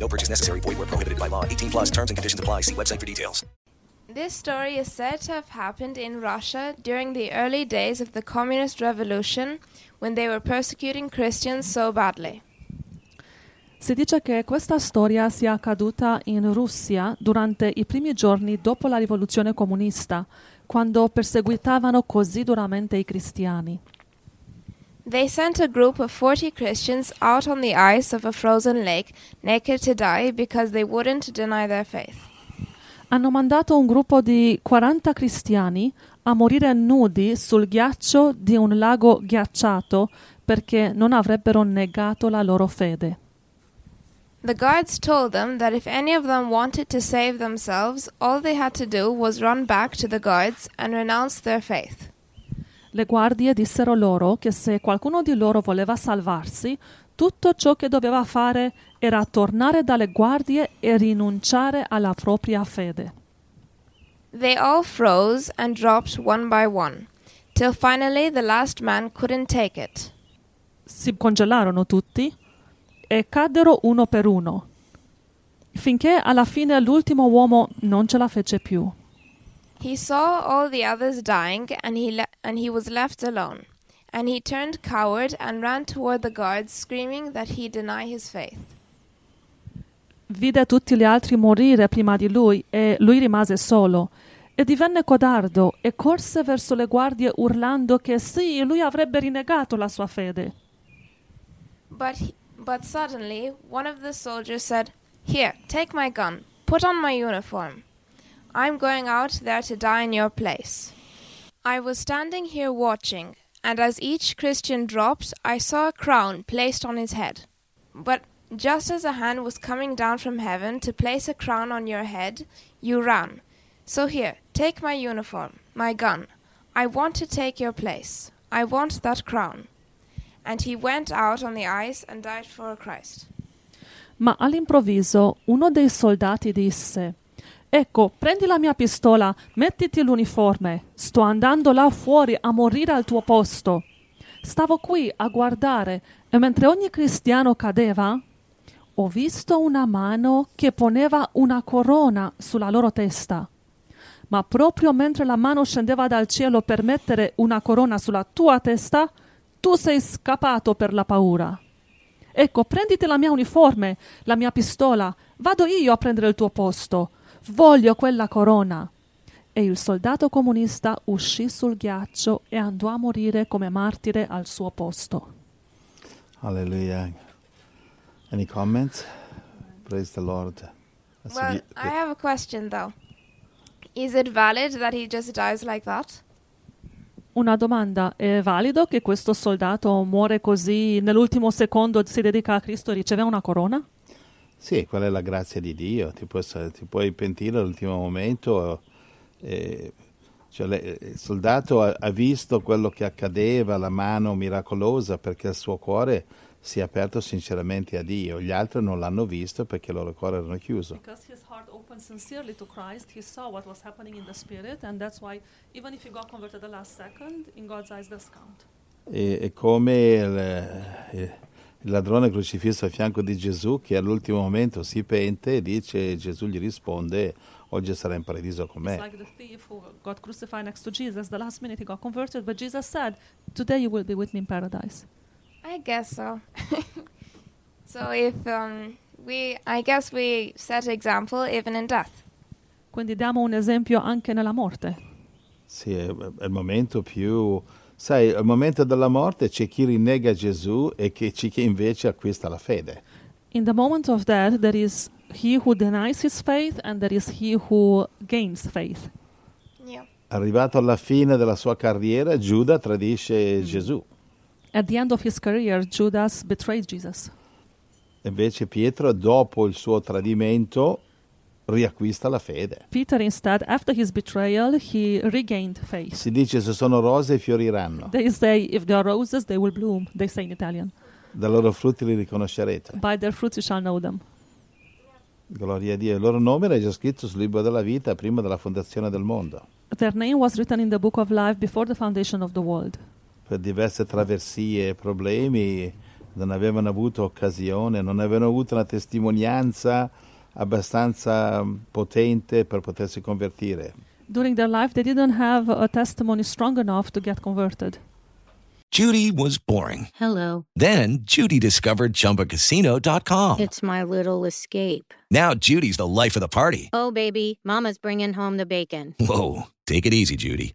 No purchase necessary. Void where prohibited by law. 18 plus terms and conditions apply. See website for details. This story is said to have happened in Russia during the early days of the Communist Revolution when they were persecuting Christians so badly. Si dice che questa storia sia accaduta in Russia durante i primi giorni dopo la rivoluzione comunista, quando perseguitavano così duramente i cristiani. They sent a group of 40 Christians out on the ice of a frozen lake naked to die because they wouldn't deny their faith. Hanno mandato un gruppo di 40 cristiani a morire nudi sul ghiaccio di un lago ghiacciato perché non avrebbero negato la loro fede. The guards told them that if any of them wanted to save themselves, all they had to do was run back to the guards and renounce their faith. Le guardie dissero loro che se qualcuno di loro voleva salvarsi, tutto ciò che doveva fare era tornare dalle guardie e rinunciare alla propria fede. They all froze and dropped one by one, till finally the last man couldn't take it. Si congelarono tutti e caddero uno per uno, finché alla fine l'ultimo uomo non ce la fece più. He saw all the others dying, and he, le- and he was left alone. And he turned coward and ran toward the guards, screaming that he deny his faith. Vide tutti gli altri morire prima di lui e lui rimase solo. E divenne codardo e corse verso le guardie urlando che sì, lui avrebbe rinnegato la sua fede. But, he, but suddenly, one of the soldiers said, Here, take my gun, put on my uniform. I'm going out there to die in your place. I was standing here watching, and as each Christian dropped, I saw a crown placed on his head. But just as a hand was coming down from heaven to place a crown on your head, you ran. So here, take my uniform, my gun. I want to take your place. I want that crown. And he went out on the ice and died for Christ. Ma all'improvviso uno dei soldati disse: Ecco, prendi la mia pistola, mettiti l'uniforme. Sto andando là fuori a morire al tuo posto. Stavo qui a guardare e mentre ogni cristiano cadeva, ho visto una mano che poneva una corona sulla loro testa. Ma proprio mentre la mano scendeva dal cielo per mettere una corona sulla tua testa, tu sei scappato per la paura. Ecco, prenditi la mia uniforme, la mia pistola, vado io a prendere il tuo posto. Voglio quella corona. E il soldato comunista uscì sul ghiaccio e andò a morire come martire al suo posto. Hallelujah. Any comments? Praise the Lord. That's Well, the- I have a question though. Is it valid that he just dies like that? Una domanda, è valido che questo soldato muore così nell'ultimo secondo si dedica a Cristo e riceve una corona? Sì, quella è la grazia di Dio, ti puoi, ti puoi pentire all'ultimo momento. eh, cioè, le- il soldato ha, ha visto quello che accadeva, la mano miracolosa, perché il suo cuore si è aperto sinceramente a Dio. Gli altri non l'hanno visto perché il loro cuore erano chiuso. Because his heart opened sincerely to Christ, he saw what was happening in the spirit, and that's why even if he got converted the last second, in God's eyes this count. E, è come il, il- il ladrone crocifisso a fianco di Gesù che all'ultimo momento si pente e dice, Gesù gli risponde, oggi sarà in paradiso con It's me. like the thief who got crucified next to Jesus. The last minute he got converted, but Jesus said, "Today you will be with me in paradise." I guess so. so if um, we, I guess we set example even in death. Quindi diamo un esempio anche nella morte. Sì, è, è il momento più... Sai, al momento della morte c'è chi rinnega Gesù e c'è chi invece acquista la fede. In the moment of death, there is he who denies his faith, and there is he who gains faith. Yeah. Arrivato alla fine della sua carriera, Giuda tradisce Gesù. At the end of his career, Judas betrayed Jesus. Invece Pietro, dopo il suo tradimento, riacquista la fede. Peter, instead, after his betrayal, he regained faith. Si dice se sono rose fioriranno, They say, if they are roses, they will bloom, they say in Italian. dai loro frutti li riconoscerete. By their fruits you shall know them. Gloria a Dio. Il loro nome era già scritto sul libro della vita prima della fondazione del mondo. Their name was written in the book of life before the foundation of the world. Per diverse traversie e problemi non avevano avuto occasione, non avevano avuto una testimonianza abbastanza mm, potente per potersi convertire. During their life, they didn't have a testimony strong enough to get converted. Judy was boring. Hello. Then Judy discovered ChumbaCasino.com. It's my little escape. Now Judy's the life of the party. Oh, baby, Mama's bringing home the bacon. Whoa, take it easy, Judy.